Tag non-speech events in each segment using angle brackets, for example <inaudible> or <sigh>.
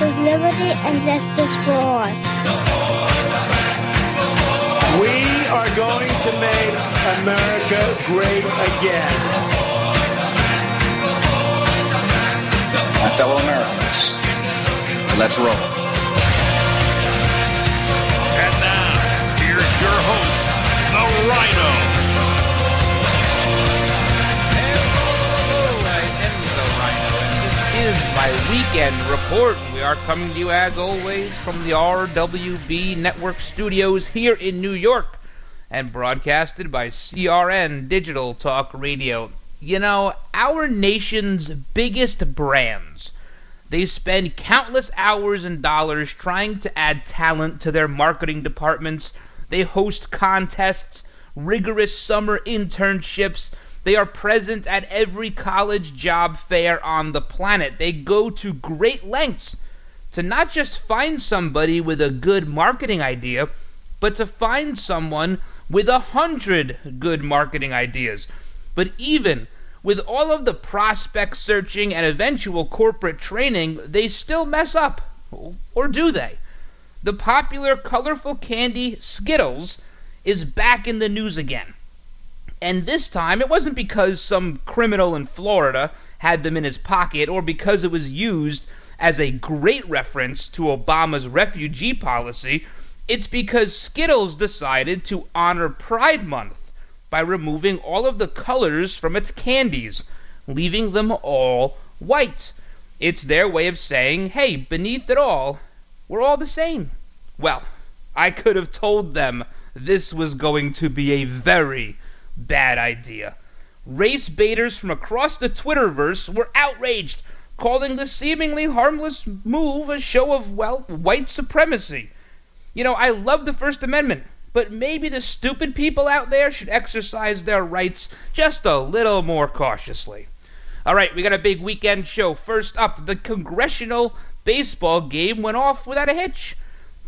with liberty and justice for all. We are going to make America great again. My fellow Americans, let's roll. And now, here's your host, the Ryno. Hello, I am the Ryno, and this is my weekend report. We are coming to you, as always, from the RWB Network studios here in New York, and broadcasted by CRN Digital Talk Radio. You know, our nation's biggest brands. They spend countless hours and dollars trying to add talent to their marketing departments. They host contests, rigorous summer internships. They are present at every college job fair on the planet. They go to great lengths to not just find somebody with a good marketing idea, but to find someone with a hundred good marketing ideas. But even with all of the prospect searching and eventual corporate training, they still mess up. Or do they? The popular colorful candy Skittles is back in the news again. And this time, it wasn't because some criminal in Florida had them in his pocket or because it was used as a great reference to Obama's refugee policy. It's because Skittles decided to honor Pride Month by removing all of the colors from its candies, leaving them all white. It's their way of saying, hey, beneath it all, we're all the same. Well, I could have told them this was going to be a very bad idea. Race baiters from across the Twitterverse were outraged, calling the seemingly harmless move a show of, well, white supremacy. You know, I love the First Amendment, but maybe the stupid people out there should exercise their rights just a little more cautiously. All right, we got a big weekend show. First up, the congressional baseball game went off without a hitch.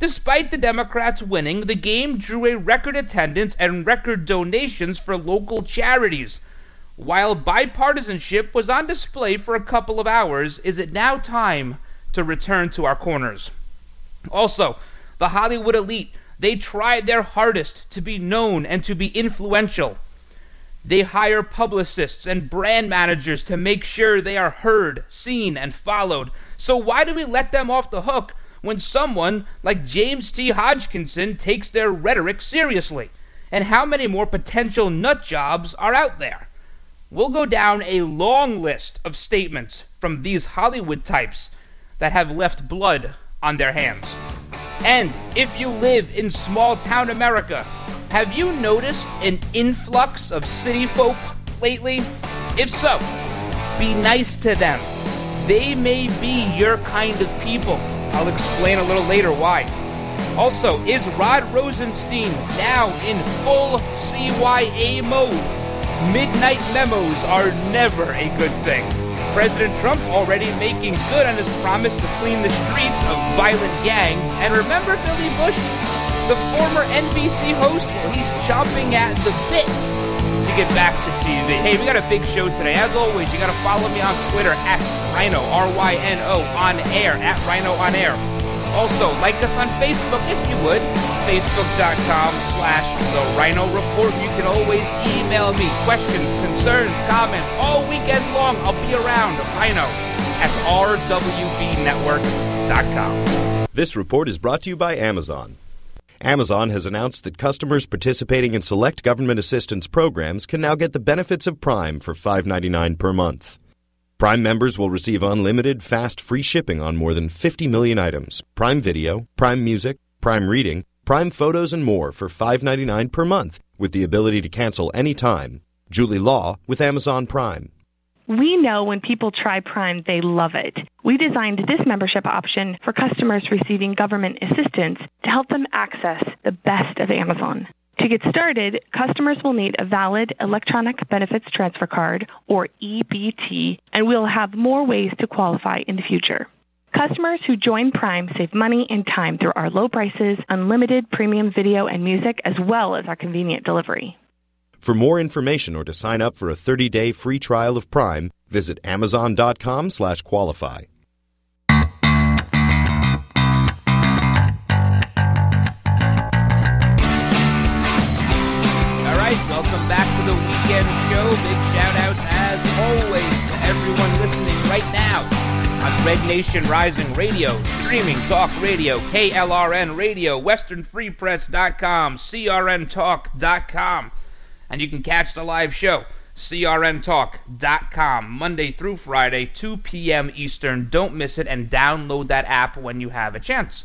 Despite the Democrats winning, the game drew a record attendance and record donations for local charities. While bipartisanship was on display for a couple of hours, is it now time to return to our corners? Also, the Hollywood elite, they tried their hardest to be known and to be influential. They hire publicists and brand managers to make sure they are heard, seen, and followed. So why do we let them off the hook when someone like James T. Hodgkinson takes their rhetoric seriously? And how many more potential nut jobs are out there? We'll go down a long list of statements from these Hollywood types that have left blood on their hands. And if you live in small town America, have you noticed an influx of city folk lately? If so, be nice to them. They may be your kind of people. I'll explain a little later why. Also, is Rod Rosenstein now in full CYA mode? Midnight memos are never a good thing. President Trump already making good on his promise to clean the streets of violent gangs. And remember Billy Bush, the former NBC host? He's chomping at the bit to get back to TV. Hey, we got a big show today. As always, you got to follow me on Twitter at Ryno, R-Y-N-O, on air, at Ryno on air. Also, like us on Facebook if you would, facebook.com slash The Ryno Report. You can always email me questions, concerns, comments all weekend long. I'll be around, Ryno, at rwbnetwork.com. This report is brought to you by Amazon. Amazon has announced that customers participating in select government assistance programs can now get the benefits of Prime for $5.99 per month. Prime members will receive unlimited, fast, free shipping on more than 50 million items, Prime Video, Prime Music, Prime Reading, Prime Photos, and more for $5.99 per month with the ability to cancel anytime. Julie Law with Amazon Prime. We know when people try Prime, they love it. We designed this membership option for customers receiving government assistance to help them access the best of Amazon. To get started, customers will need a valid electronic benefits transfer card, or EBT, and we'll have more ways to qualify in the future. Customers who join Prime save money and time through our low prices, unlimited premium video and music, as well as our convenient delivery. For more information or to sign up for a 30-day free trial of Prime, visit amazon.com/qualify. All right, welcome back to the weekend show. Big shout out, as always, to everyone listening right now on Red Nation Rising Radio, streaming talk radio, KLRN Radio, WesternFreePress.com, CRNTalk.com, and you can catch the live show, CRNTalk.com, Monday through Friday, 2 p.m. Eastern. Don't miss it and download that app when you have a chance.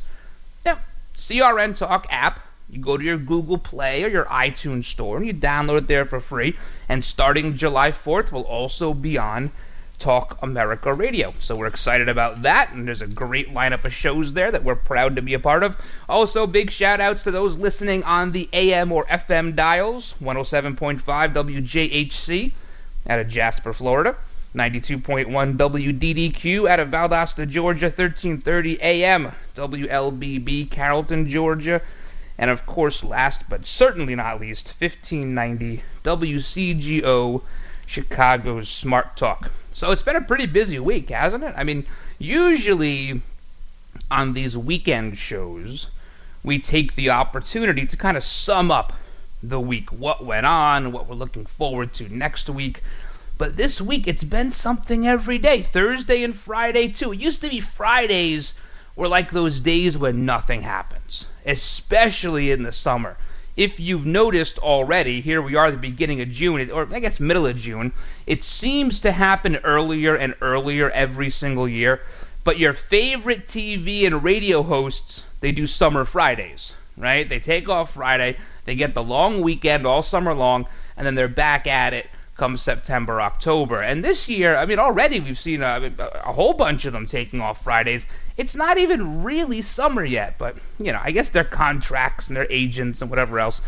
Now, CRN Talk app you go to your Google Play or your iTunes store and you download it there for free. And starting July 4th, will also be on Talk America Radio. So we're excited about that, and there's a great lineup of shows there that we're proud to be a part of. Also, big shout outs to those listening on the AM or FM dials 107.5 WJHC out of Jasper, Florida. 92.1 WDDQ out of Valdosta, Georgia, 1330 AM WLBB, Carrollton, Georgia, and of course, last but certainly not least, 1590 WCGO Chicago's Smart Talk. So it's been a pretty busy week, hasn't it? I mean, usually on these weekend shows, we take the opportunity to kind of sum up the week, what went on, what we're looking forward to next week. But this week, it's been something every day. Thursday and Friday, too. It used to be Fridays were like those days when nothing happens, especially in the summer. If you've noticed already, here we are at the beginning of June, or I guess middle of June, it seems to happen earlier and earlier every single year. But your favorite TV and radio hosts, they do summer Fridays, right? They take off Friday, they get the long weekend all summer long, and then they're back at it come September, October. And this year, I mean, already we've seen a, a whole bunch of them taking off Fridays. It's not even really summer yet, but, you know, I guess their contracts and their agents and whatever else.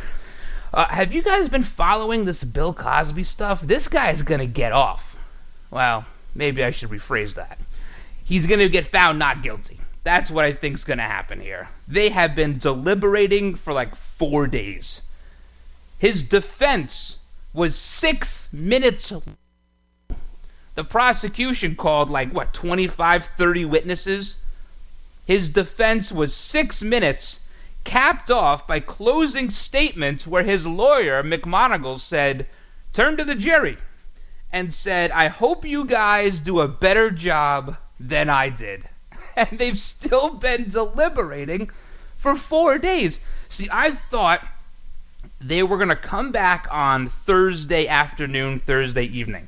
Uh, have you guys been following this Bill Cosby stuff? This guy's to get off. Well, maybe I should rephrase that. He's to get found not guilty. That's what I think's to happen here. They have been deliberating for like four days. His defense was six minutes. The prosecution called like, what, 25, 30 witnesses? His defense was six minutes, capped off by closing statements where his lawyer, McMonagle, said, turned to the jury and said, I hope you guys do a better job than I did. <laughs> And they've still been deliberating for four days. See, I thought they were going to come back on Thursday afternoon, Thursday evening,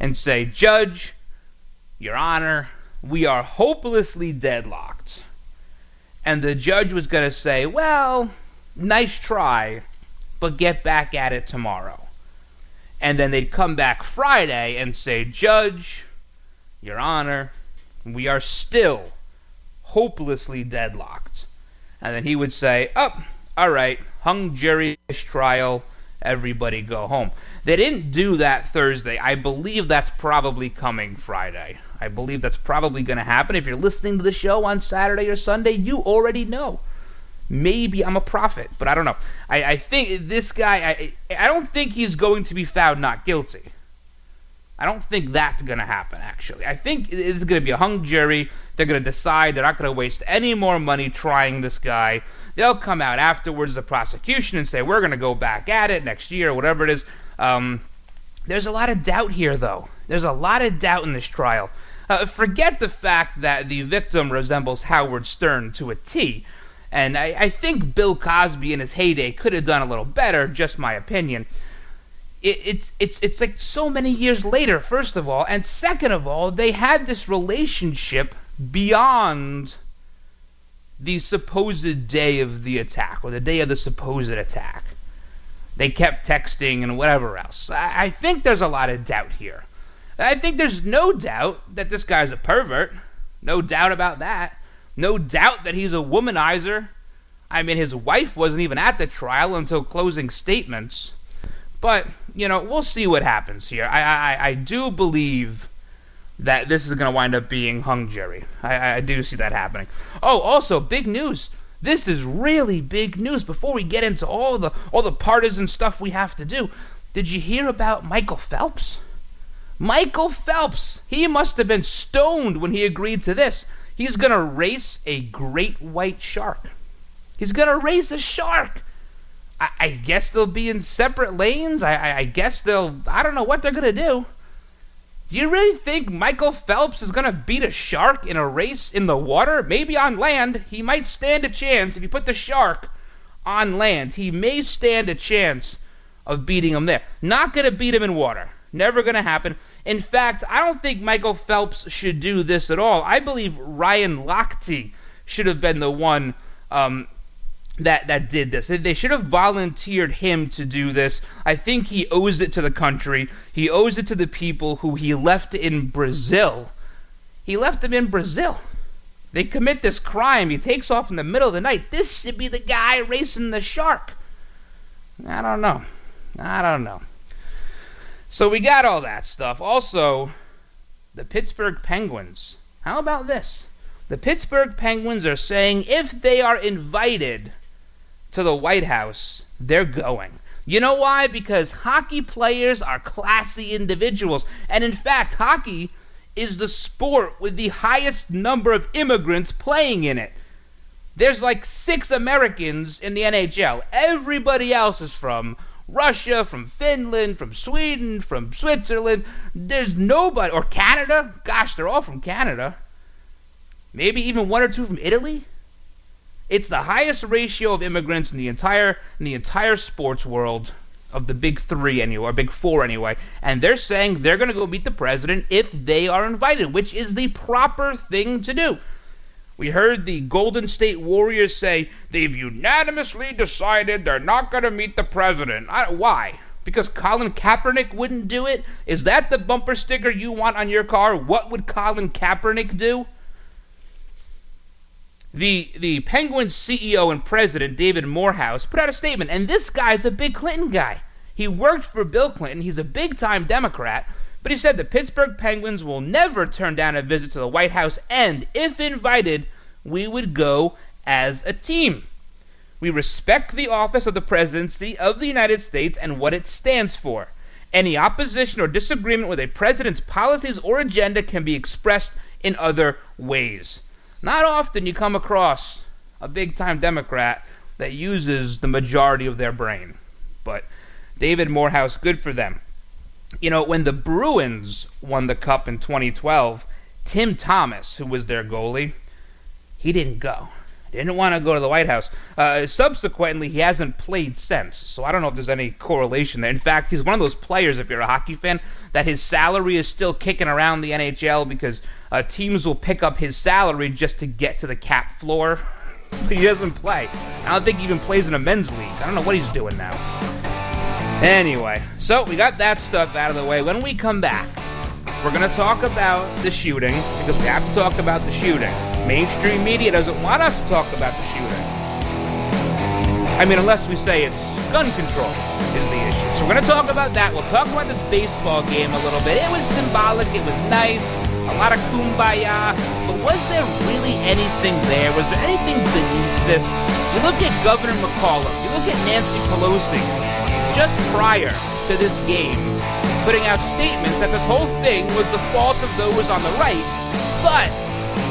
and say, Judge, Your Honor, we are hopelessly deadlocked. And the judge was going to say, Well, nice try, but get back at it tomorrow. And then they'd come back Friday and say, Judge, Your Honor, we are still hopelessly deadlocked. And then he would say, Oh, all right, hung jury trial, everybody go home. They didn't do that Thursday. I believe that's probably coming Friday. I believe that's probably going to happen. If you're listening to the show on Saturday or Sunday, you already know. Maybe I'm a prophet, but I don't know. I, I think this guy, I, I don't think he's going to be found not guilty. I don't think that's going to happen, actually. I think it's going to be a hung jury. They're going to decide they're not going to waste any more money trying this guy. They'll come out afterwards, the prosecution, and say, we're going to go back at it next year, or whatever it is. Um, there's a lot of doubt here, though. There's a lot of doubt in this trial. Uh, forget the fact that the victim resembles Howard Stern to a T. And I, I, think Bill Cosby in his heyday could have done a little better, just my opinion. It, it's it's it's like so many years later, first of all, and second of all, they had this relationship beyond the supposed day of the attack or the day of the supposed attack. They kept texting and whatever else. I, I think there's a lot of doubt here. I think there's no doubt that this guy's a pervert. No doubt about that. No doubt that he's a womanizer. I mean, his wife wasn't even at the trial until closing statements. But, you know, we'll see what happens here. I, I, I do believe that this is going to wind up being hung jury. I, I do see that happening. Oh, also, big news. This is really big news. Before we get into all the all the partisan stuff we have to do, did you hear about Michael Phelps? Michael Phelps. He must have been stoned when he agreed to this. He's going to race a great white shark. He's going to race a shark. I, I, guess they'll be in separate lanes. I, I, I guess they'll. I don't know what they're going to do. Do you really think Michael Phelps is going to beat a shark in a race in the water? Maybe on land, he might stand a chance. If you put the shark on land, he may stand a chance of beating him there. Not going to beat him in water. Never going to happen. In fact, I don't think Michael Phelps should do this at all. I believe Ryan Lochte should have been the one um, that that did this. They should have volunteered him to do this. I think he owes it to the country. He owes it to the people who he left in Brazil. He left them in Brazil. They commit this crime. He takes off in the middle of the night. This should be the guy racing the shark. I don't know. I don't know. So we got all that stuff. Also, the Pittsburgh Penguins. How about this? The Pittsburgh Penguins are saying if they are invited to the White House, they're going. You know why? Because hockey players are classy individuals. And in fact, hockey is the sport with the highest number of immigrants playing in it. There's like six Americans in the NHL. Everybody else is from Russia, from Finland, from Sweden, from Switzerland. There's nobody, or Canada. Gosh, they're all from Canada. Maybe even one or two from Italy. It's the highest ratio of immigrants in the entire in the entire sports world of the big three anyway, or big four anyway. And they're saying they're going to go meet the president if they are invited, which is the proper thing to do. We heard the Golden State Warriors say they've unanimously decided they're not going to meet the president. I, why? Because Colin Kaepernick wouldn't do it? Is that the bumper sticker you want on your car? What would Colin Kaepernick do? the the Penguins CEO and president David Morehouse put out a statement, and this guy's a big Clinton guy. He worked for Bill Clinton. He's a big time Democrat. But he said the Pittsburgh Penguins will never turn down a visit to the White House, and if invited, we would go as a team. We respect the office of the presidency of the United States and what it stands for. Any opposition or disagreement with a president's policies or agenda can be expressed in other ways. Not often you come across a big time Democrat that uses the majority of their brain. But David Morehouse, good for them. You know, when the Bruins won the Cup in 2012, Tim Thomas, who was their goalie, he didn't go. Didn't want to go to the White House. Uh, subsequently, he hasn't played since, so I don't know if there's any correlation there. In fact, he's one of those players, if you're a hockey fan, that his salary is still kicking around the NHL because uh, teams will pick up his salary just to get to the cap floor. <laughs> he doesn't play. I don't think he even plays in a men's league. I don't know what he's doing now. Anyway, so we got that stuff out of the way. When we come back, we're going to talk about the shooting because we have to talk about the shooting. Mainstream media doesn't want us to talk about the shooting. I mean, unless we say it's gun control is the issue. So we're going to talk about that. We'll talk about this baseball game a little bit. It was symbolic. It was nice a lot of kumbaya, but was there really anything there? Was there anything beneath this? You look at Governor McAuliffe, you look at Nancy Pelosi, just prior to this game, putting out statements that this whole thing was the fault of those on the right, but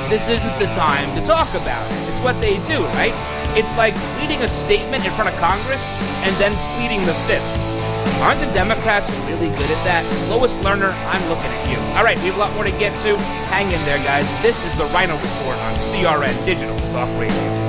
this isn't the time to talk about it. It's what they do, right? It's like pleading a statement in front of Congress and then pleading the fifth. Aren't the Democrats really good at that? Lois Lerner, I'm looking at you. All right, we have a lot more to get to. Hang in there, guys. This is the Ryno Report on CRN Digital Talk Radio.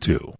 Two.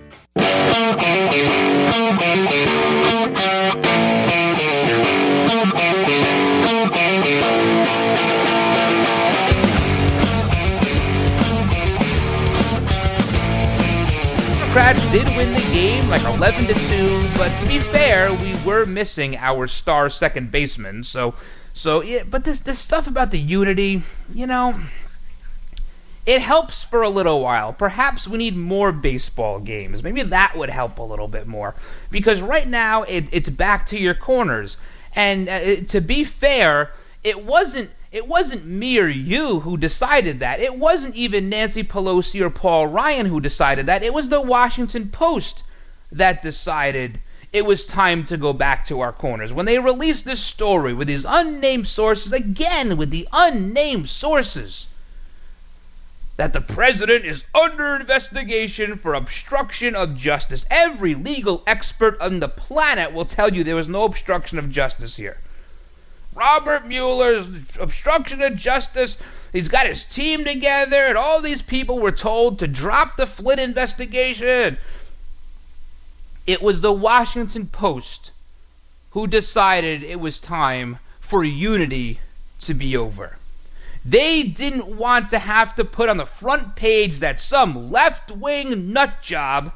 Democrats did win the game, like 11 to 2. But to be fair, we were missing our star second baseman. So, so yeah. But this this stuff about the unity, you know, it helps for a little while. Perhaps we need more baseball games. Maybe that would help a little bit more. Because right now it, it's back to your corners. And uh, to be fair, it wasn't it wasn't me or you who decided that. It wasn't even Nancy Pelosi or Paul Ryan who decided that. It was the Washington Post that decided it was time to go back to our corners. When they released this story with these unnamed sources, again with the unnamed sources, that the president is under investigation for obstruction of justice. Every legal expert on the planet will tell you there was no obstruction of justice here. Robert Mueller's obstruction of justice. He's got his team together, and all these people were told to drop the Flynn investigation. It was the Washington Post who decided it was time for unity to be over. They didn't want to have to put on the front page that some left wing nut job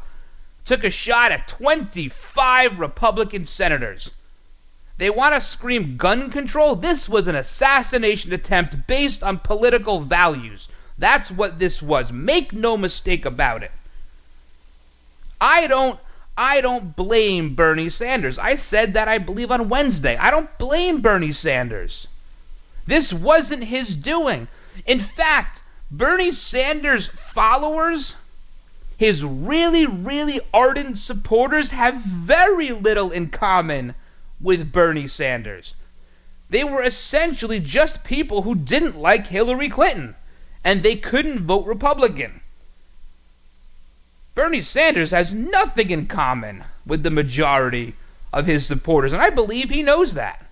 took a shot at 25 Republican senators. They want to scream gun control? This was an assassination attempt based on political values. That's what this was. Make no mistake about it. I don't I don't blame Bernie Sanders. I said that I believe on Wednesday. I don't blame Bernie Sanders. This wasn't his doing. In fact, Bernie Sanders' followers his really, really ardent supporters have very little in common with Bernie Sanders. They were essentially just people who didn't like Hillary Clinton, and they couldn't vote Republican. Bernie Sanders has nothing in common with the majority of his supporters, and I believe he knows that.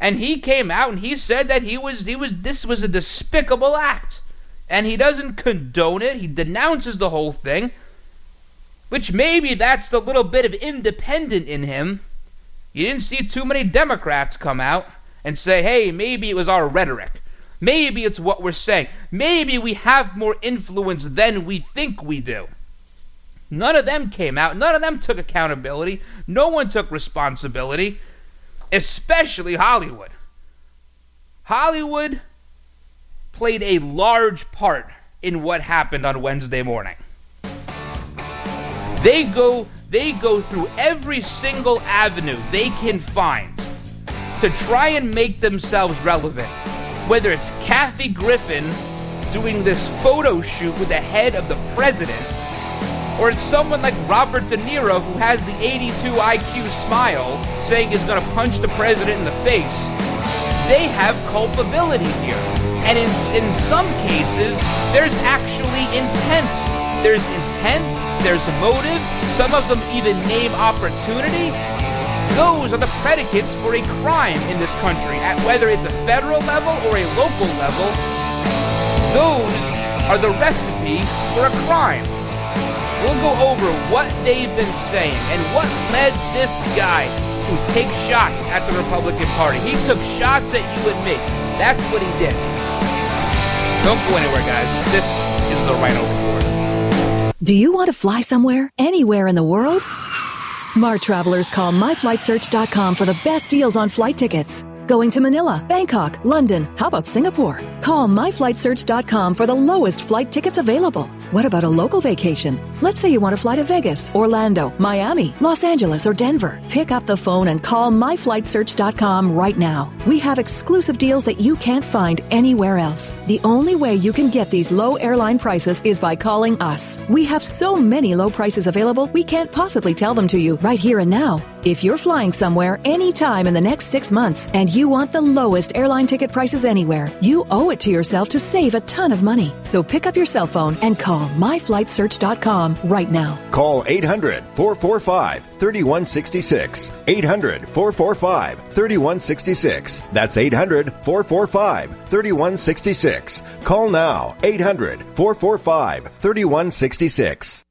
And he came out and he said that he was he was this was a despicable act. And he doesn't condone it. He denounces the whole thing. Which maybe that's the little bit of independent in him. You didn't see too many Democrats come out and say, hey, maybe it was our rhetoric. Maybe it's what we're saying. Maybe we have more influence than we think we do. None of them came out. None of them took accountability. No one took responsibility, especially Hollywood. Hollywood played a large part in what happened on Wednesday morning. They go they go through every single avenue they can find to try and make themselves relevant. Whether it's Kathy Griffin doing this photo shoot with the head of the president or it's someone like Robert De Niro who has the 82 IQ smile saying he's going to punch the president in the face. They have culpability here. And in, in some cases, there's actually intent. There's intent, there's motive, some of them even name opportunity. Those are the predicates for a crime in this country, at whether it's a federal level or a local level. Those are the recipe for a crime. We'll go over what they've been saying and what led this guy to take shots at the Republican Party. He took shots at you and me. That's what he did. Don't go anywhere, guys. This is the right Report. Do you want to fly somewhere, anywhere in the world? Smart travelers call myflightsearch.com for the best deals on flight tickets. Going to Manila, Bangkok, London, how about Singapore? Call myflightsearch.com for the lowest flight tickets available. What about a local vacation? Let's say you want to fly to Vegas, Orlando, Miami, Los Angeles, or Denver. Pick up the phone and call myflightsearch.com right now. We have exclusive deals that you can't find anywhere else. The only way you can get these low airline prices is by calling us. We have so many low prices available, we can't possibly tell them to you right here and now. If you're flying somewhere anytime in the next six months and you want the lowest airline ticket prices anywhere, you owe it to yourself to save a ton of money. So pick up your cell phone and call myflightsearch.com right now. Call 800 445 3166. 800 445 3166. That's 800 445 3166. Call now 800 445 3166.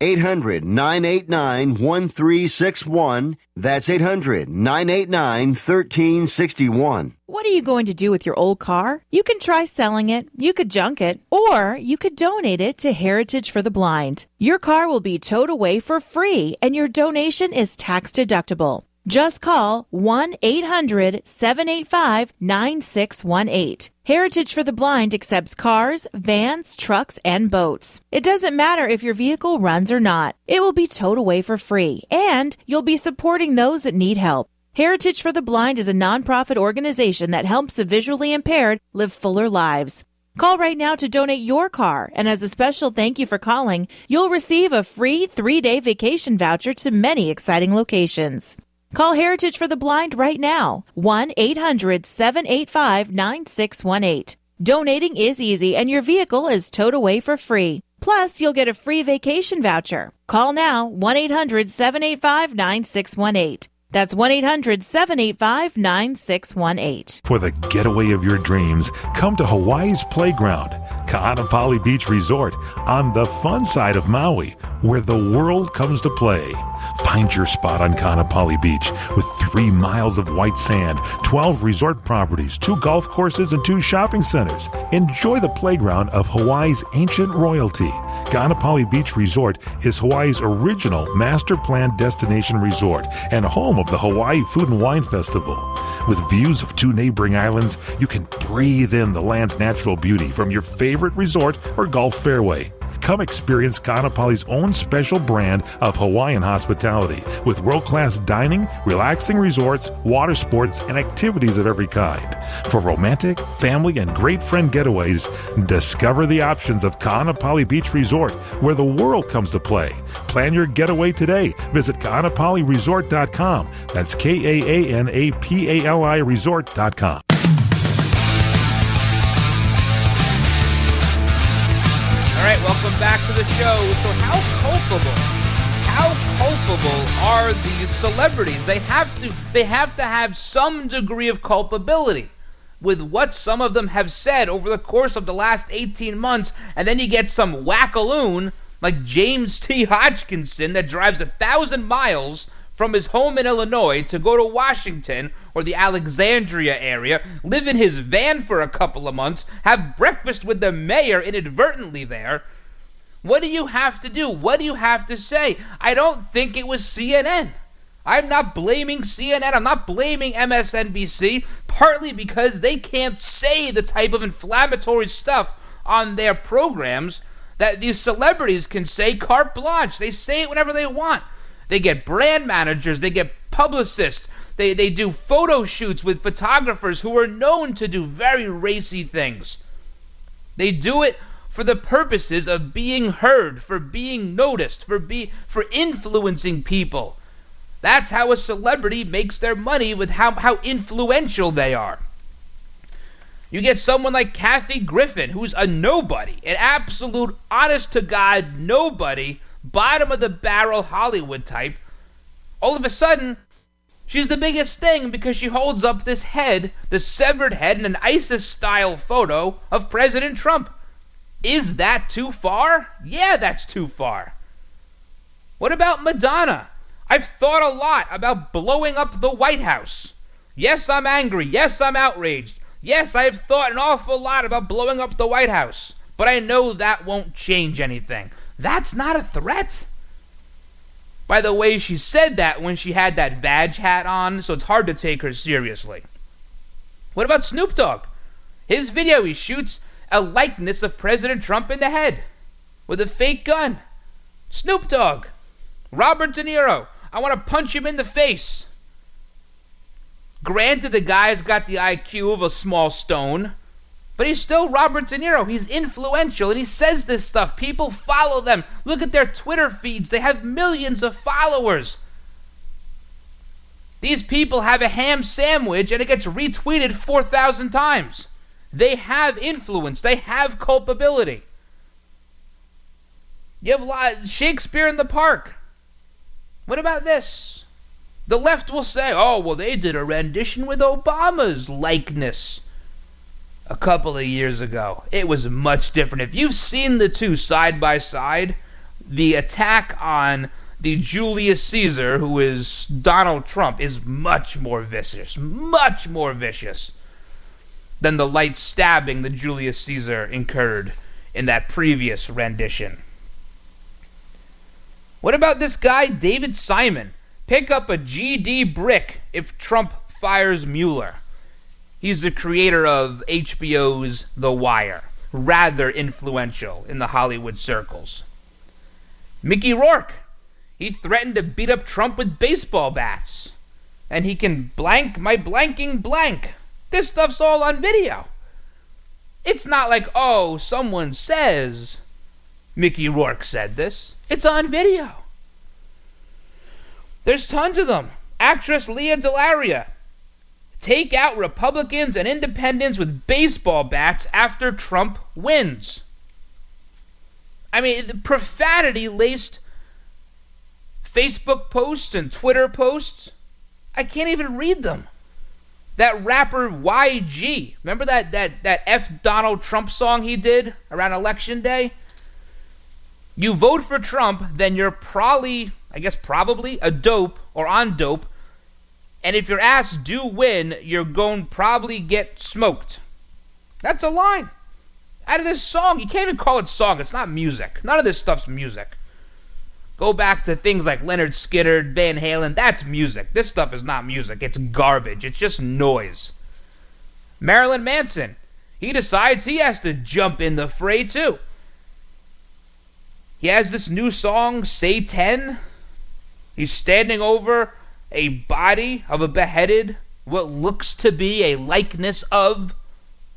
800 989 1361. That's 800 989 1361. What are you going to do with your old car? You can try selling it, you could junk it, or you could donate it to Heritage for the Blind. Your car will be towed away for free, and your donation is tax deductible. Just call 1 800 785 9618. Heritage for the Blind accepts cars, vans, trucks, and boats. It doesn't matter if your vehicle runs or not. It will be towed away for free, and you'll be supporting those that need help. Heritage for the Blind is a nonprofit organization that helps the visually impaired live fuller lives. Call right now to donate your car, and as a special thank you for calling, you'll receive a free three day vacation voucher to many exciting locations. Call Heritage for the Blind right now. 1 800 785 9618. Donating is easy and your vehicle is towed away for free. Plus, you'll get a free vacation voucher. Call now 1 800 785 9618. That's 1 800 785 9618. For the getaway of your dreams, come to Hawaii's Playground, Ka'anapali Beach Resort, on the fun side of Maui, where the world comes to play. Find your spot on Ka'anapali Beach with three miles of white sand, 12 resort properties, two golf courses, and two shopping centers. Enjoy the playground of Hawaii's ancient royalty. Ka'anapali Beach Resort is Hawaii's original master planned destination resort and home of the Hawaii Food and Wine Festival. With views of two neighboring islands, you can breathe in the land's natural beauty from your favorite resort or golf fairway. Come experience Ka'anapali's own special brand of Hawaiian hospitality with world class dining, relaxing resorts, water sports, and activities of every kind. For romantic, family, and great friend getaways, discover the options of Ka'anapali Beach Resort, where the world comes to play. Plan your getaway today. Visit Ka'anapaliResort.com. That's K A A N A P A L I Resort.com. welcome back to the show. So, how culpable, how culpable are these celebrities? They have to, they have to have some degree of culpability with what some of them have said over the course of the last 18 months, and then you get some wackaloon like James T. Hodgkinson that drives a thousand miles from his home in Illinois to go to Washington or the Alexandria area, live in his van for a couple of months, have breakfast with the mayor inadvertently there. What do you have to do? What do you have to say? I don't think it was CNN. I'm not blaming CNN. I'm not blaming MSNBC, partly because they can't say the type of inflammatory stuff on their programs that these celebrities can say carte blanche. They say it whenever they want. They get brand managers, they get publicists, they, they do photo shoots with photographers who are known to do very racy things. They do it for the purposes of being heard, for being noticed, for be for influencing people. That's how a celebrity makes their money with how, how influential they are. You get someone like Kathy Griffin, who's a nobody, an absolute honest to God nobody, bottom of the barrel Hollywood type. All of a sudden, she's the biggest thing because she holds up this head, the severed head, in an ISIS style photo of President Trump. Is that too far? Yeah, that's too far. What about Madonna? I've thought a lot about blowing up the White House. Yes, I'm angry. Yes, I'm outraged. Yes, I have thought an awful lot about blowing up the White House. But I know that won't change anything. That's not a threat. By the way, she said that when she had that badge hat on, so it's hard to take her seriously. What about Snoop Dogg? His video, he shoots a likeness of President Trump in the head with a fake gun. Snoop Dogg. Robert De Niro. I want to punch him in the face. Granted, the guy's got the IQ of a small stone, but he's still Robert De Niro. He's influential and he says this stuff. People follow them. Look at their Twitter feeds, they have millions of followers. These people have a ham sandwich and it gets retweeted 4,000 times. They have influence, they have culpability. You have Shakespeare in the Park. What about this? The left will say, oh, well, they did a rendition with Obama's likeness a couple of years ago. It was much different. If you've seen the two side by side, the attack on the Julius Caesar, who is Donald Trump, is much more vicious. Much more vicious than the light stabbing that Julius Caesar incurred in that previous rendition. What about this guy, David Simon? Pick up a GD brick if Trump fires Mueller. He's the creator of HBO's The Wire, rather influential in the Hollywood circles. Mickey Rourke, he threatened to beat up Trump with baseball bats. And he can blank my blanking blank. This stuff's all on video. It's not like, oh, someone says Mickey Rourke said this. It's on video. There's tons of them. Actress Lea DeLaria. Take out Republicans and independents with baseball bats after Trump wins. I mean, profanity laced Facebook posts and Twitter posts I can't even read them. That rapper YG, remember that that that F Donald Trump song he did around election day? You vote for Trump, then you're probably, I guess probably a dope or on dope. And if your ass do win, you're going probably get smoked. That's a line. Out of this song, you can't even call it song. It's not music. None of this stuff's music. Go back to things like Lynyrd Skynyrd, Van Halen. That's music. This stuff is not music. It's garbage. It's just noise. Marilyn Manson. He decides he has to jump in the fray too. He has this new song, Say 10. He's standing over a body of a beheaded, what looks to be a likeness of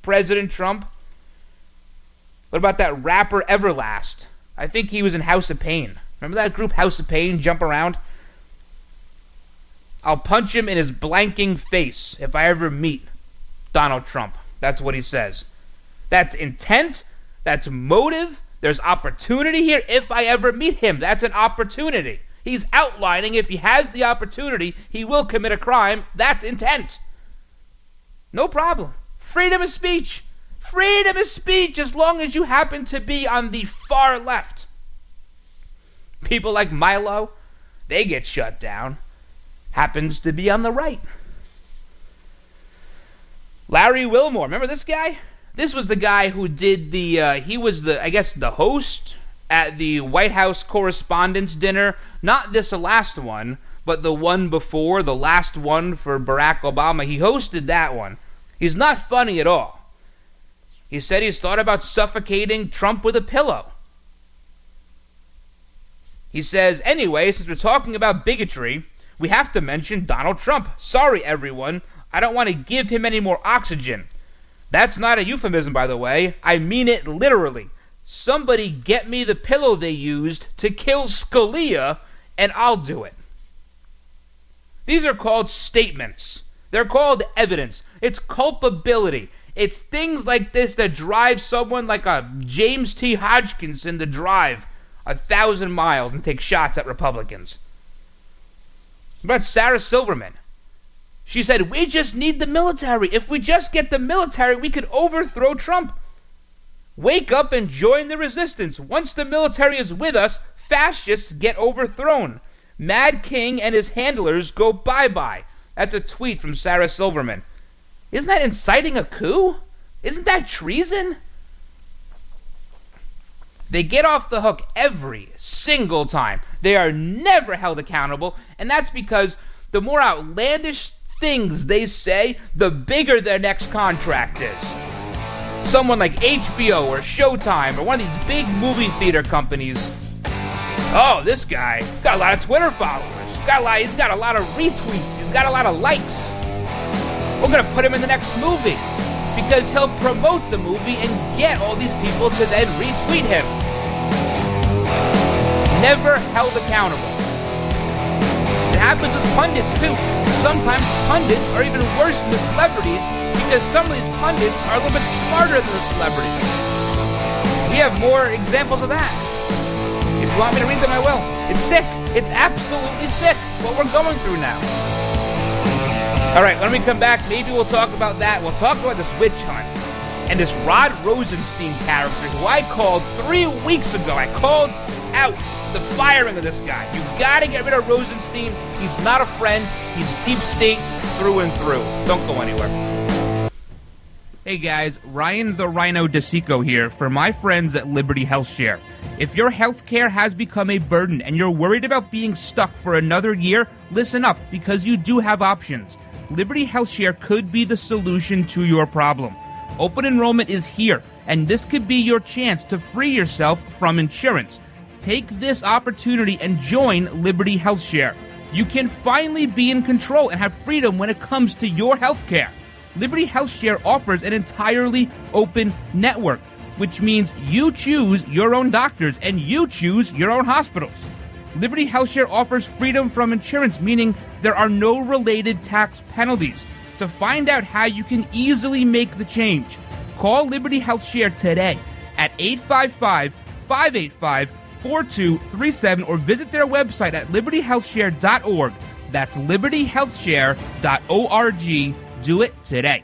President Trump. What about that rapper Everlast? I think he was in House of Pain. Remember that group House of Pain jump around? I'll punch him in his blanking face if I ever meet Donald Trump. That's what he says. That's intent. That's motive. There's opportunity here if I ever meet him. That's an opportunity. He's outlining if he has the opportunity, he will commit a crime. That's intent. No problem. Freedom of speech. Freedom of speech as long as you happen to be on the far left. People like Milo, they get shut down. Happens to be on the right. Larry Wilmore, remember this guy? This was the guy who did the. Uh, he was the, I guess, the host at the White House Correspondents' Dinner. Not this last one, but the one before, the last one for Barack Obama. He hosted that one. He's not funny at all. He said he's thought about suffocating Trump with a pillow. He says, anyway, since we're talking about bigotry, we have to mention Donald Trump. Sorry, everyone. I don't want to give him any more oxygen. That's not a euphemism, by the way. I mean it literally. Somebody get me the pillow they used to kill Scalia, and I'll do it. These are called statements. They're called evidence. It's culpability. It's things like this that drive someone like a James T. Hodgkinson to drive a thousand miles and take shots at Republicans. But Sarah Silverman, she said, We just need the military. If we just get the military, we could overthrow Trump. Wake up and join the resistance. Once the military is with us, fascists get overthrown. Mad King and his handlers go bye bye. That's a tweet from Sarah Silverman. Isn't that inciting a coup? Isn't that treason? They get off the hook every single time. They are never held accountable, and that's because the more outlandish things they say, the bigger their next contract is. Someone like HBO or Showtime or one of these big movie theater companies. Oh, this guy got a lot of Twitter followers. Got a lot, he's got a lot of retweets. He's got a lot of likes. We're gonna put him in the next movie because he'll promote the movie and get all these people to then retweet him. Never held accountable. It happens with pundits too. Sometimes pundits are even worse than the celebrities because some of these pundits are a little bit smarter than the celebrities. We have more examples of that. If you want me to read them, I will. It's sick. It's absolutely sick what we're going through now. All right, when we come back, maybe we'll talk about that. We'll talk about this witch hunt and this Rod Rosenstein character who I called three weeks ago. I called out the firing of this guy. You gotta get rid of Rosenstein. He's not a friend. He's deep state through and through. Don't go anywhere. Hey guys, Ryan the Ryno DeSico here for my friends at Liberty Health Share. If your health care has become a burden and you're worried about being stuck for another year, listen up because you do have options. Liberty Health Share could be the solution to your problem. Open enrollment is here, and this could be your chance to free yourself from insurance. Take this opportunity and join Liberty Health Share. You can finally be in control and have freedom when it comes to your health care. Liberty Health Share offers an entirely open network, which means you choose your own doctors and you choose your own hospitals. Liberty Health Share offers freedom from insurance, meaning there are no related tax penalties. To find out how you can easily make the change, call Liberty Health Share today at 855 585 4237 or visit their website at libertyhealthshare.org. That's libertyhealthshare.org. Do it today.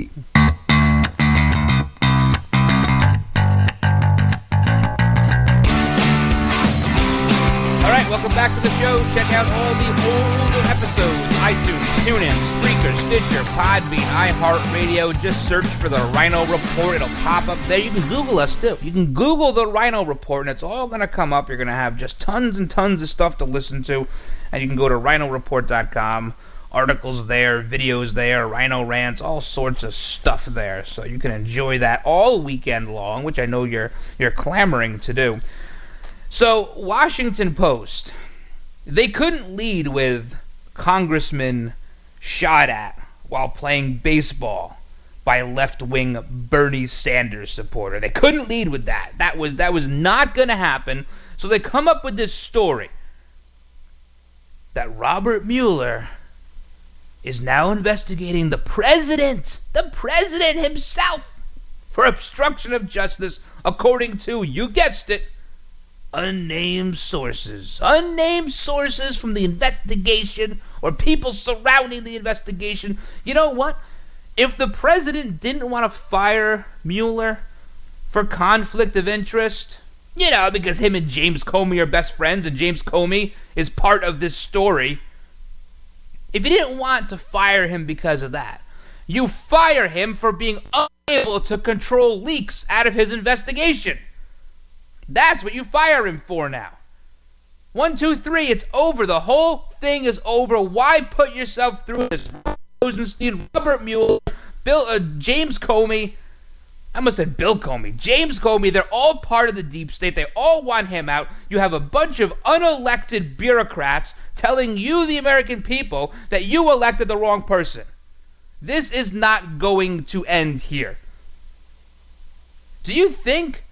800-565-7933. All right, welcome back to the show. Check out all the old episodes iTunes, TuneIn, Spreaker, Stitcher, Podbean, iHeartRadio. Just search for the Ryno Report. It'll pop up there. You can Google us too. You can Google the Ryno Report, and it's all going to come up. You're going to have just tons and tons of stuff to listen to. And you can go to rynoreport.com. Articles there, videos there, Ryno rants, all sorts of stuff there. So you can enjoy that all weekend long, which I know you're you're clamoring to do. So, Washington Post, they couldn't lead with Congressman shot at while playing baseball by left-wing Bernie Sanders supporter. They couldn't lead with that. That was that was not going to happen. So they come up with this story that Robert Mueller is now investigating the president, the president himself for obstruction of justice according to you guessed it unnamed sources. Unnamed sources from the investigation or people surrounding the investigation. You know what? If the president didn't want to fire Mueller for conflict of interest, you know, because him and James Comey are best friends and James Comey is part of this story. If you didn't want to fire him because of that, you fire him for being unable to control leaks out of his investigation. That's what you fire him for now. One, two, three, it's over. The whole thing is over. Why put yourself through this? Rosenstein, Robert Mueller, Bill, uh, James Comey. I must say Bill Comey, James Comey. They're all part of the deep state. They all want him out. You have a bunch of unelected bureaucrats telling you, the American people, that you elected the wrong person. This is not going to end here. Do you think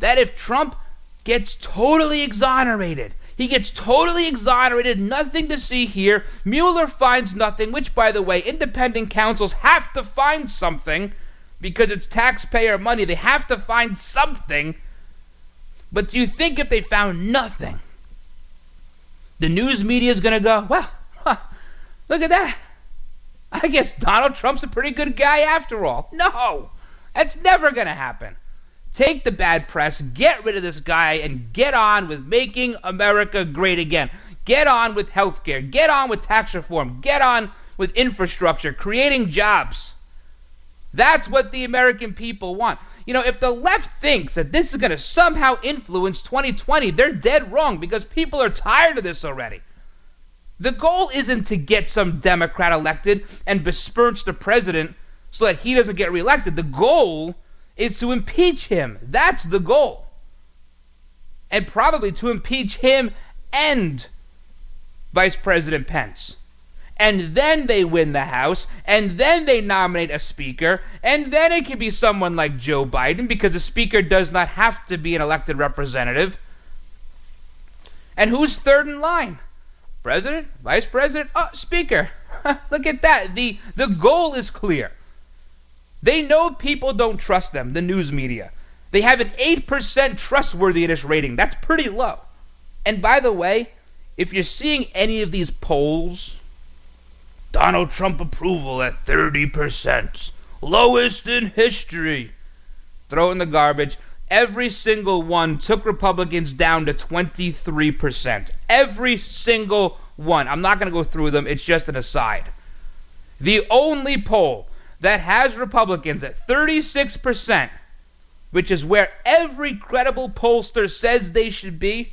that if Trump gets totally exonerated, he gets totally exonerated, nothing to see here. Mueller finds nothing, which, by the way, independent counsels have to find something because it's taxpayer money. They have to find something. But do you think if they found nothing, the news media is going to go, well, huh, look at that. I guess Donald Trump's a pretty good guy after all. No, that's never going to happen. Take the bad press, get rid of this guy, and get on with making America great again. Get on with health care. Get on with tax reform. Get on with infrastructure, creating jobs. That's what the American people want. You know, if the left thinks that this is going to somehow influence 2020, they're dead wrong because people are tired of this already. The goal isn't to get some Democrat elected and besmirch the president so that he doesn't get reelected. The goal is to impeach him. That's the goal. And probably to impeach him and Vice President Pence. And then they win the House, and then they nominate a Speaker, and then it can be someone like Joe Biden because a Speaker does not have to be an elected representative. And who's third in line? President? Vice President? Oh, Speaker. <laughs> Look at that. The, the goal is clear. They know people don't trust them, the news media. They have an 8% trustworthiness rating. That's pretty low. And by the way, if you're seeing any of these polls, Donald Trump approval at 30%, lowest in history, throw in the garbage. Every single one took Republicans down to 23%. Every single one. I'm not going to go through them, it's just an aside. The only poll that has Republicans at 36%, which is where every credible pollster says they should be,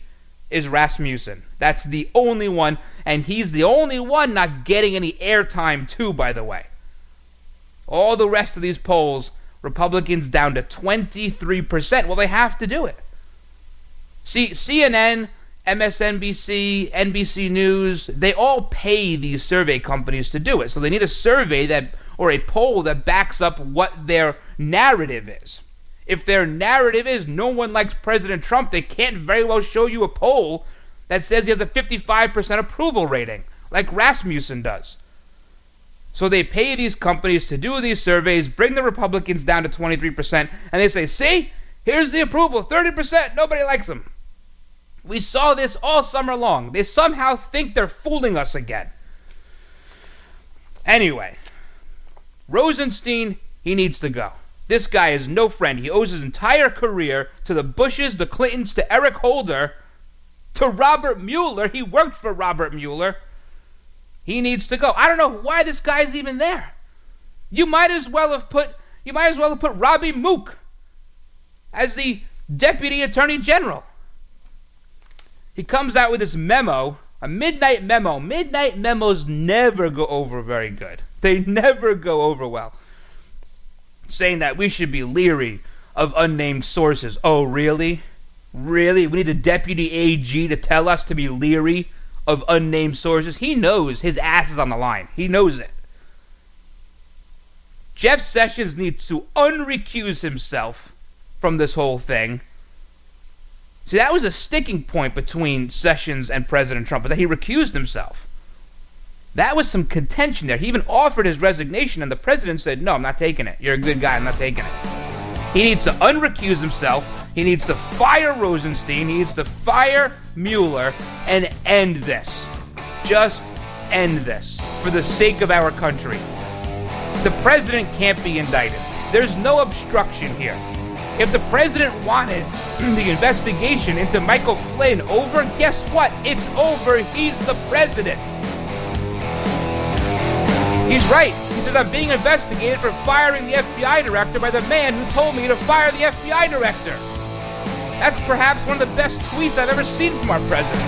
is Rasmussen. That's the only one, and he's the only one not getting any airtime, too, by the way. All the rest of these polls, Republicans down to 23%. Well, they have to do it. See, CNN, MSNBC, NBC News, they all pay these survey companies to do it. So they need a survey that or a poll that backs up what their narrative is. If their narrative is no one likes President Trump, they can't very well show you a poll that says he has a 55% approval rating, like Rasmussen does. So they pay these companies to do these surveys, bring the Republicans down to 23%, and they say, see, here's the approval 30%, nobody likes them. We saw this all summer long. They somehow think they're fooling us again. Anyway, Rosenstein, he needs to go. This guy is no friend. He owes his entire career to the Bushes, the Clintons, to Eric Holder, to Robert Mueller. He worked for Robert Mueller. He needs to go. I don't know why this guy's even there. You might as well have put you might as well have put Robbie Mook as the deputy attorney general. He comes out with this memo, a midnight memo. Midnight memos never go over very good. They <laughs> never go over well. Saying that we should be leery of unnamed sources. Oh, really? Really? We need a deputy AG to tell us to be leery of unnamed sources? He knows his ass is on the line. He knows it. Jeff Sessions needs to unrecuse himself from this whole thing. See, that was a sticking point between Sessions and President Trump, but that he recused himself. That was some contention there. He even offered his resignation, and the president said, No, I'm not taking it. You're a good guy. I'm not taking it. He needs to unrecuse himself. He needs to fire Rosenstein. He needs to fire Mueller and end this. Just end this for the sake of our country. The president can't be indicted. There's no obstruction here. If the president wanted <clears throat> the investigation into Michael Flynn over, guess what? It's over. He's the president. He's right. He says, I'm being investigated for firing the FBI director by the man who told me to fire the FBI director. That's perhaps one of the best tweets I've ever seen from our president.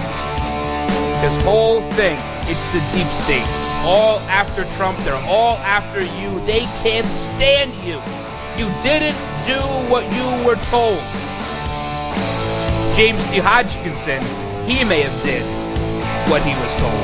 This whole thing, it's the deep state. All after Trump, they're all after you. They can't stand you. You didn't do what you were told. James T. Hodgkinson, he may have did what he was told.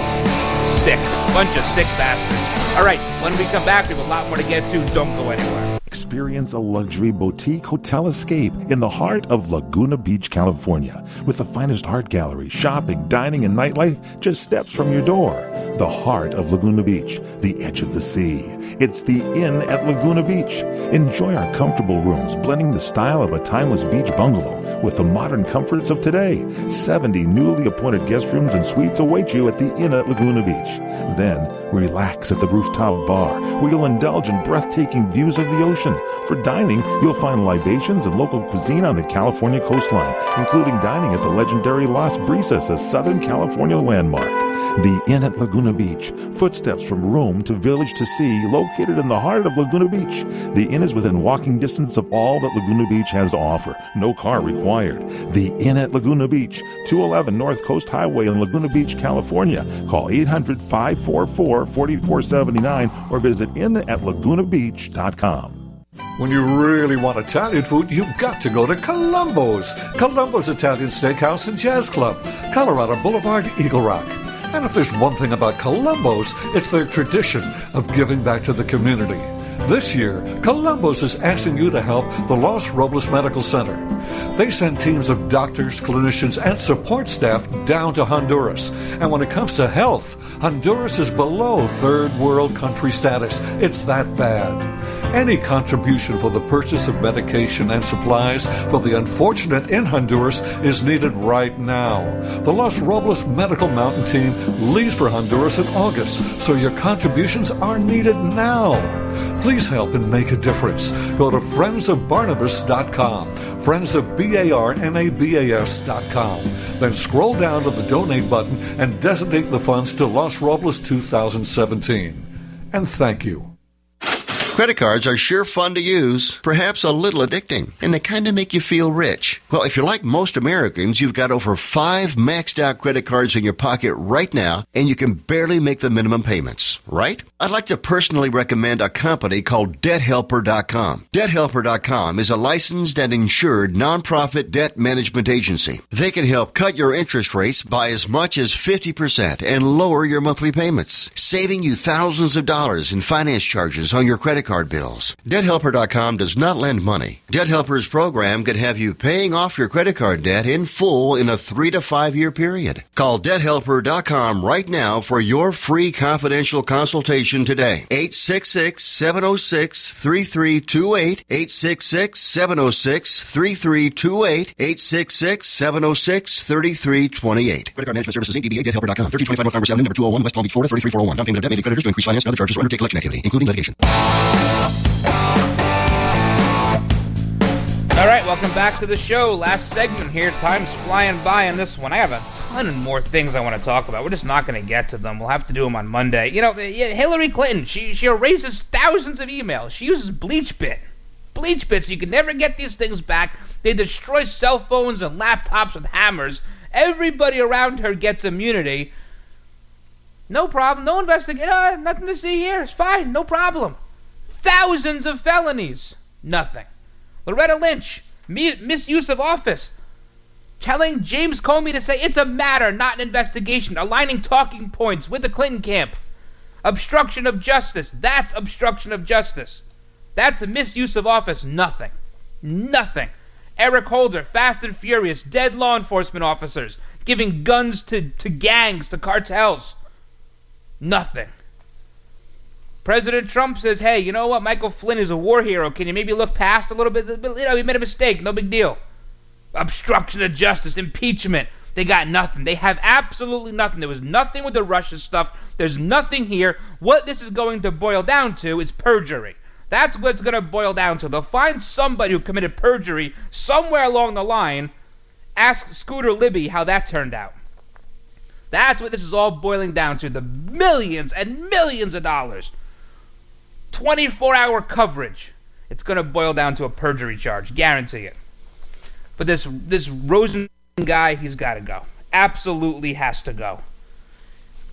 Sick. Bunch of sick bastards. All right, when we come back, we have a lot more to get to. Don't go anywhere. Experience a luxury boutique hotel escape in the heart of Laguna Beach, California, with the finest art gallery, shopping, dining, and nightlife just steps from your door. The heart of Laguna Beach, the edge of the sea. It's the Inn at Laguna Beach. Enjoy our comfortable rooms, blending the style of a timeless beach bungalow with the modern comforts of today. 70 newly appointed guest rooms and suites await you at the Inn at Laguna Beach. Then, relax at the rooftop bar, where you'll indulge in breathtaking views of the ocean. For dining, you'll find libations and local cuisine on the California coastline, including dining at the legendary Las Brisas, a Southern California landmark. The Inn at Laguna Beach, footsteps from room to village to sea, located in the heart of Laguna Beach. The inn is within walking distance of all that Laguna Beach has to offer. No car required. The Inn at Laguna Beach, 211 North Coast Highway in Laguna Beach, California. Call 800 544 4479 or visit innatlagunabeach.com. When you really want Italian food, you've got to go to Columbo's. Columbo's Italian Steakhouse and Jazz Club, Colorado Boulevard, Eagle Rock. And if there's one thing about Columbo's, it's their tradition of giving back to the community. This year, Columbo's is asking you to help the Los Robles Medical Center. They send teams of doctors, clinicians, and support staff down to Honduras. And when it comes to health, Honduras is below third world country status. It's that bad. Any contribution for the purchase of medication and supplies for the unfortunate in Honduras is needed right now. The Los Robles Medical Mountain Team leaves for Honduras in August, so your contributions are needed now. Please Please help and make a difference. Go to friendsofbarnabas.com, friendsofbarnabas.com. Then scroll down to the donate button and designate the funds to Los Robles 2017. And thank you. Credit cards are sure fun to use, perhaps a little addicting, and they kind of make you feel rich. Well, if you're like most Americans, you've got over five maxed out credit cards in your pocket right now, and you can barely make the minimum payments, right? I'd like to personally recommend a company called DebtHelper.com. DebtHelper.com is a licensed and insured nonprofit debt management agency. They can help cut your interest rates by as much as 50% and lower your monthly payments, saving you thousands of dollars in finance charges on your credit card bills. DebtHelper.com does not lend money. Debt Helper's program could have you paying off your credit card debt in full in a three to five year period. Call DebtHelper.com right now for your free confidential consultation today. 866-706-3328. 866-706-3328. 866-706-3328. Credit card management services. DBA, DebtHelper.com. 1325 North Farmers Avenue, number 201, West Palm Beach, Florida, 33401. Down payment of debt may be creditors to increase finance and other charges or undertake collection activity, including litigation. Welcome back to the show. Last segment here. Time's flying by on this one. I have a ton more things I want to talk about. We're just not going to get to them. We'll have to do them on Monday. You know, Hillary Clinton, she she erases thousands of emails. She uses BleachBit. BleachBit, so you can never get these things back. They destroy cell phones and laptops with hammers. Everybody around her gets immunity. No problem. No investigation. Uh, nothing to see here. It's fine. No problem. Thousands of felonies. Nothing. Loretta Lynch, misuse of office, telling James Comey to say it's a matter, not an investigation, aligning talking points with the Clinton camp. Obstruction of justice, that's obstruction of justice. That's a misuse of office, nothing. Nothing. Eric Holder, Fast and Furious, dead law enforcement officers, giving guns to, to gangs, to cartels. Nothing. President Trump says, hey, you know what? Michael Flynn is a war hero. Can you maybe look past a little bit? You know, he made a mistake. No big deal. Obstruction of justice, impeachment. They got nothing. They have absolutely nothing. There was nothing with the Russia stuff. There's nothing here. What this is going to boil down to is perjury. That's what it's going to boil down to. They'll find somebody who committed perjury somewhere along the line. Ask Scooter Libby how that turned out. That's what this is all boiling down to. The millions and millions of dollars 24 hour coverage. It's going to boil down to a perjury charge, guarantee it. But this this Rosen guy, he's got to go. Absolutely has to go.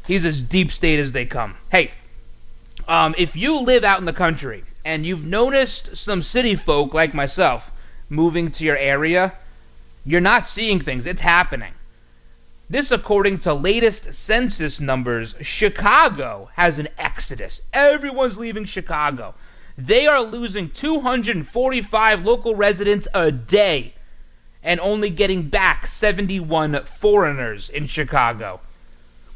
He's as deep state as they come. Hey, um, if you live out in the country and you've noticed some city folk like myself moving to your area, you're not seeing things. It's happening. This, according to latest census numbers, Chicago has an exodus. Everyone's leaving Chicago. They are losing 245 local residents a day and only getting back 71 foreigners in Chicago.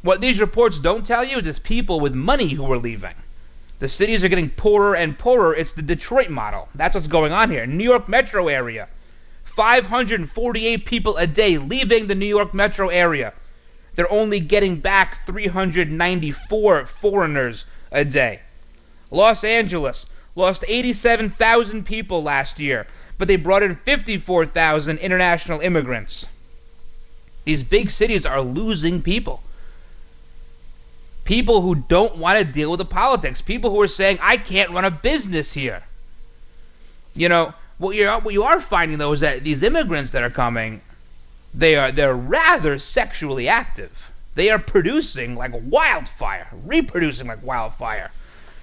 What these reports don't tell you is it's people with money who are leaving. The cities are getting poorer and poorer. It's the Detroit model. That's what's going on here. New York metro area. 548 people a day leaving the New York metro area. They're only getting back 394 foreigners a day. Los Angeles lost 87,000 people last year, but they brought in 54,000 international immigrants. These big cities are losing people. People who don't want to deal with the politics. People who are saying, I can't run a business here. You know, what you're what you are finding though is that these immigrants that are coming, they are they're rather sexually active. They are producing like wildfire, reproducing like wildfire.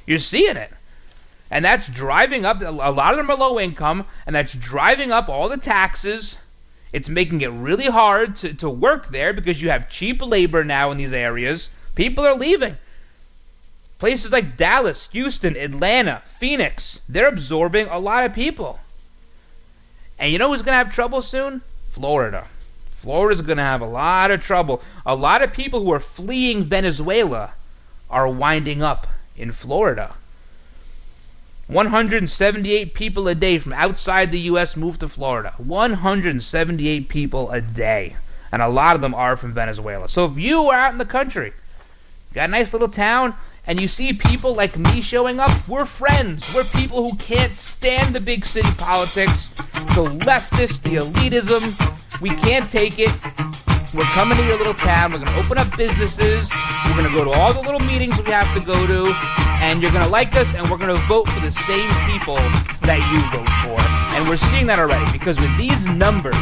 You're seeing it. And that's driving up a lot of them are low income and that's driving up all the taxes. It's making it really hard to, to work there because you have cheap labor now in these areas. People are leaving. Places like Dallas, Houston, Atlanta, Phoenix, they're absorbing a lot of people. And you know who's going to have trouble soon? Florida. Florida's going to have a lot of trouble. A lot of people who are fleeing Venezuela are winding up in Florida. 178 people a day from outside the U.S. move to Florida. 178 people a day. And a lot of them are from Venezuela. So if you are out in the country, got a nice little town, and you see people like me showing up, we're friends. We're people who can't stand the big city politics, the leftist, the elitism. We can't take it. We're coming to your little town. We're going to open up businesses. We're going to go to all the little meetings we have to go to. And you're going to like us, and we're going to vote for the same people that you vote for. And we're seeing that already because with these numbers,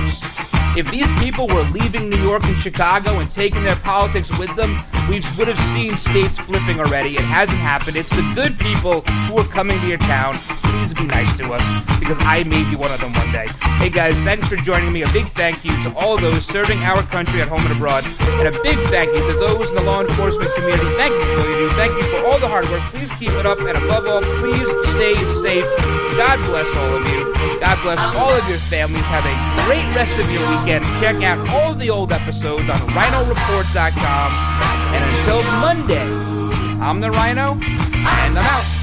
if these people were leaving New York and Chicago and taking their politics with them, we would have seen states flipping already. It hasn't happened. It's the good people who are coming to your town. Please be nice to us because I may be one of them one day. Hey guys, thanks for joining me. A big thank you to all those serving our country at home and abroad. And a big thank you to those in the law enforcement community. Thank you for all you do. Thank you for all the hard work. Please keep it up. And above all, please stay safe. God bless all of you. God bless all of your families. Have a great rest of your weekend. Check out all the old episodes on rynoreport.com. And until Monday, I'm the Ryno, and I'm out.